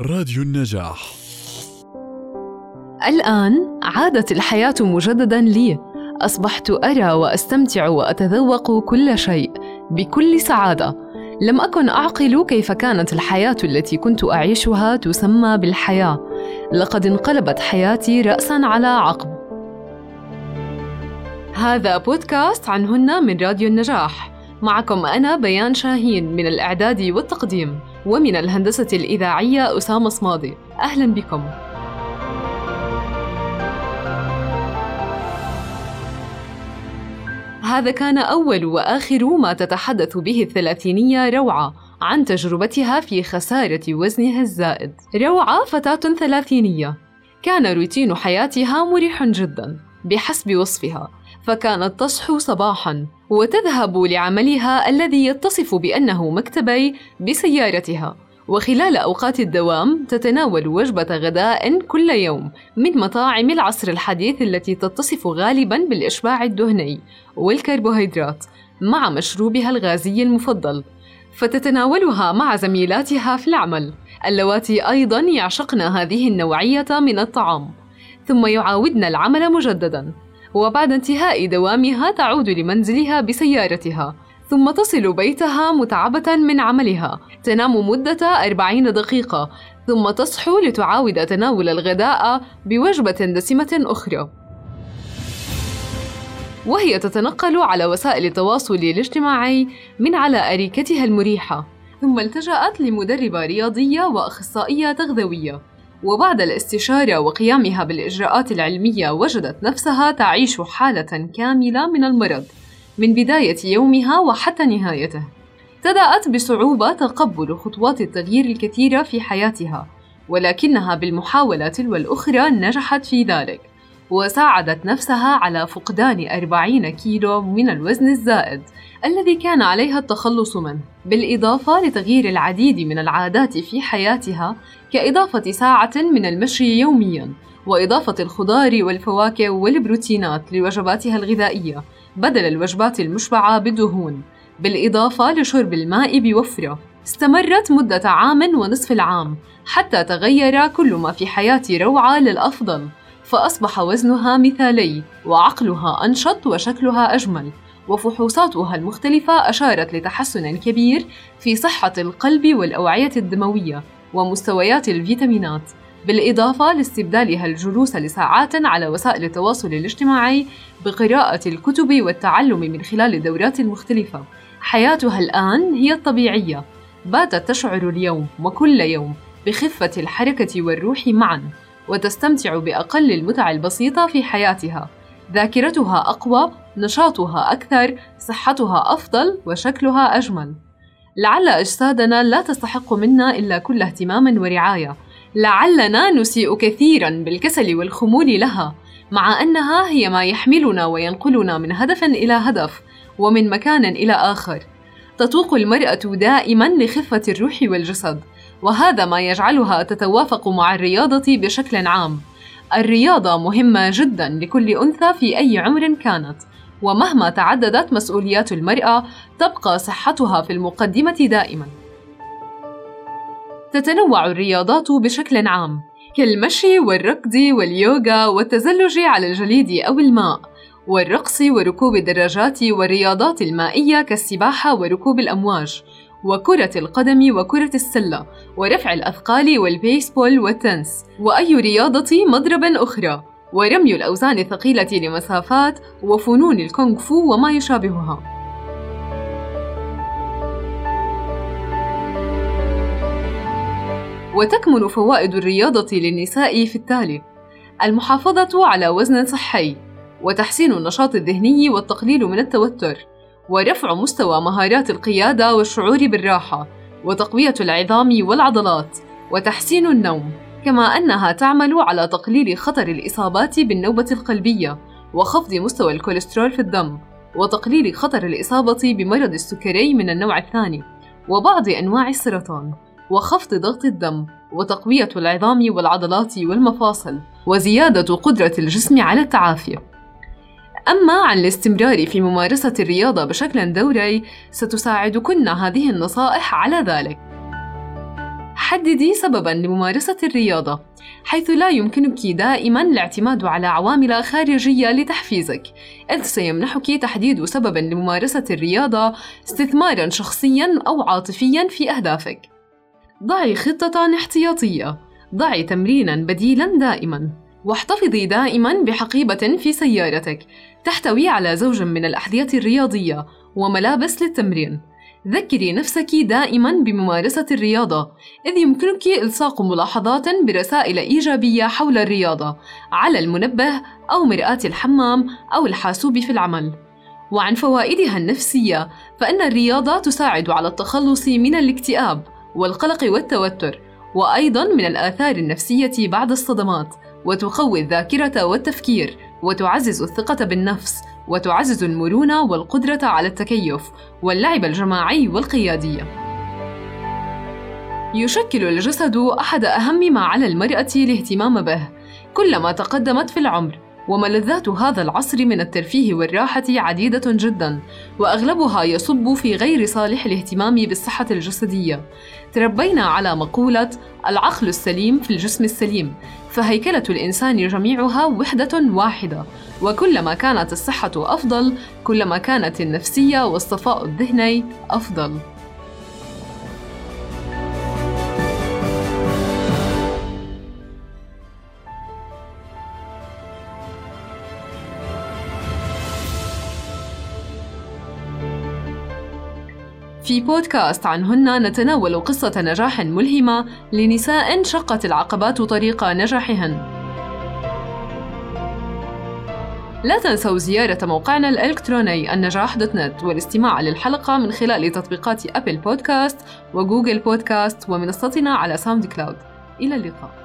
راديو النجاح. الآن عادت الحياة مجددا لي. أصبحت أرى وأستمتع وأتذوق كل شيء بكل سعادة. لم أكن أعقل كيف كانت الحياة التي كنت أعيشها تسمى بالحياة. لقد انقلبت حياتي رأسا على عقب. هذا بودكاست عنهن من راديو النجاح. معكم أنا بيان شاهين من الإعداد والتقديم ومن الهندسة الإذاعية أسامة صمادي. أهلا بكم. هذا كان أول وآخر ما تتحدث به الثلاثينية روعة عن تجربتها في خسارة وزنها الزائد. روعة فتاة ثلاثينية، كان روتين حياتها مريح جدا بحسب وصفها، فكانت تصحو صباحا وتذهب لعملها الذي يتصف بأنه مكتبي بسيارتها. وخلال أوقات الدوام تتناول وجبة غداء كل يوم من مطاعم العصر الحديث التي تتصف غالبا بالإشباع الدهني والكربوهيدرات مع مشروبها الغازي المفضل. فتتناولها مع زميلاتها في العمل. اللواتي أيضا يعشقن هذه النوعية من الطعام. ثم يعاودن العمل مجددا. وبعد انتهاء دوامها تعود لمنزلها بسيارتها ثم تصل بيتها متعبة من عملها. تنام مدة أربعين دقيقة ثم تصحو لتعاود تناول الغداء بوجبة دسمة أخرى. وهي تتنقل على وسائل التواصل الاجتماعي من على أريكتها المريحة ثم التجأت لمدربة رياضية وأخصائية تغذوية. وبعد الاستشارة وقيامها بالإجراءات العلمية وجدت نفسها تعيش حالة كاملة من المرض من بداية يومها وحتى نهايته. ابتدأت بصعوبة تقبل خطوات التغيير الكثيرة في حياتها، ولكنها بالمحاولة تلو الأخرى نجحت في ذلك، وساعدت نفسها على فقدان 40 كيلو من الوزن الزائد الذي كان عليها التخلص منه، بالإضافة لتغيير العديد من العادات في حياتها كإضافة ساعة من المشي يومياً، وإضافة الخضار والفواكه والبروتينات لوجباتها الغذائية بدل الوجبات المشبعة بالدهون، بالإضافة لشرب الماء بوفرة. استمرت مدة عام ونصف العام حتى تغير كل ما في حياة روعة للأفضل، فأصبح وزنها مثالي، وعقلها أنشط وشكلها أجمل، وفحوصاتها المختلفة أشارت لتحسن كبير في صحة القلب والأوعية الدموية ومستويات الفيتامينات بالإضافة لاستبدالها الجلوس لساعات على وسائل التواصل الاجتماعي بقراءة الكتب والتعلم من خلال الدورات المختلفة. حياتها الآن هي الطبيعية، باتت تشعر اليوم وكل يوم بخفة الحركة والروح معًا، وتستمتع بأقل المتع البسيطة في حياتها. ذاكرتها أقوى، نشاطها أكثر، صحتها أفضل، وشكلها أجمل. لعل أجسادنا لا تستحق منا إلا كل اهتمام ورعاية، لعلنا نسيء كثيرا بالكسل والخمول لها مع أنها هي ما يحملنا وينقلنا من هدف إلى هدف ومن مكان إلى آخر تتوق المرأة دائما لخفة الروح والجسد وهذا ما يجعلها تتوافق مع الرياضة بشكل عام. الرياضة مهمة جدا لكل أنثى في أي عمر كانت ومهما تعددت مسؤوليات المرأة تبقى صحتها في المقدمة دائما. تتنوع الرياضات بشكل عام كالمشي والركض واليوغا والتزلج على الجليد أو الماء والرقص وركوب الدراجات والرياضات المائية كالسباحة وركوب الأمواج. وكرة القدم وكرة السلة ورفع الأثقال والبيسبول والتنس وأي رياضة مضرب أخرى. ورمي الأوزان الثقيلة لمسافات وفنون الكونغ فو وما يشابهها. وتكمن فوائد الرياضة للنساء في التالي: المحافظة على وزن صحي، وتحسين النشاط الذهني والتقليل من التوتر، ورفع مستوى مهارات القيادة والشعور بالراحة، وتقوية العظام والعضلات، وتحسين النوم، كما أنها تعمل على تقليل خطر الإصابات بالنوبة القلبية، وخفض مستوى الكوليسترول في الدم، وتقليل خطر الإصابة بمرض السكري من النوع الثاني، وبعض أنواع السرطان. وخفض ضغط الدم وتقوية العظام والعضلات والمفاصل وزيادة قدرة الجسم على التعافي أما عن الاستمرار في ممارسة الرياضة بشكل دوري ستساعدكن هذه النصائح على ذلك. حددي سبباً لممارسة الرياضة حيث لا يمكنك دائماً الاعتماد على عوامل خارجية لتحفيزك إذ سيمنحك تحديد سبب لممارسة الرياضة استثماراً شخصياً أو عاطفياً في أهدافك. ضعي خطة احتياطية ضعي تمريناً بديلاً دائماً. واحتفظي دائما بحقيبة في سيارتك. تحتوي على زوج من الأحذية الرياضية وملابس للتمرين. ذكري نفسك دائما بممارسة الرياضة. إذ يمكنك إلصاق ملاحظات برسائل إيجابية حول الرياضة على المنبه أو مرآة الحمام أو الحاسوب في العمل. وعن فوائدها النفسية فإن الرياضة تساعد على التخلص من الاكتئاب والقلق والتوتر وأيضا من الآثار النفسية بعد الصدمات. وتقوي الذاكرة والتفكير وتعزز الثقة بالنفس وتعزز المرونة والقدرة على التكيف واللعب الجماعي والقيادية. يشكل الجسد أحد أهم ما على المرأة الاهتمام به كلما تقدمت في العمر وملذات هذا العصر من الترفيه والراحة عديدة جدا وأغلبها يصب في غير صالح الاهتمام بالصحة الجسدية. تربينا على مقولة العقل السليم في الجسم السليم فهيكلة الإنسان جميعها وحدة واحدة. وكلما كانت الصحة أفضل كلما كانت النفسية والصفاء الذهني أفضل. في بودكاست عنهن نتناول قصة نجاح ملهمة لنساء شقت العقبات طريق نجاحهن. لا تنسوا زيارة موقعنا الإلكتروني النجاح dot net والاستماع للحلقة من خلال تطبيقات أبل بودكاست وجوجل بودكاست ومنصتنا على ساوند كلاود. إلى اللقاء.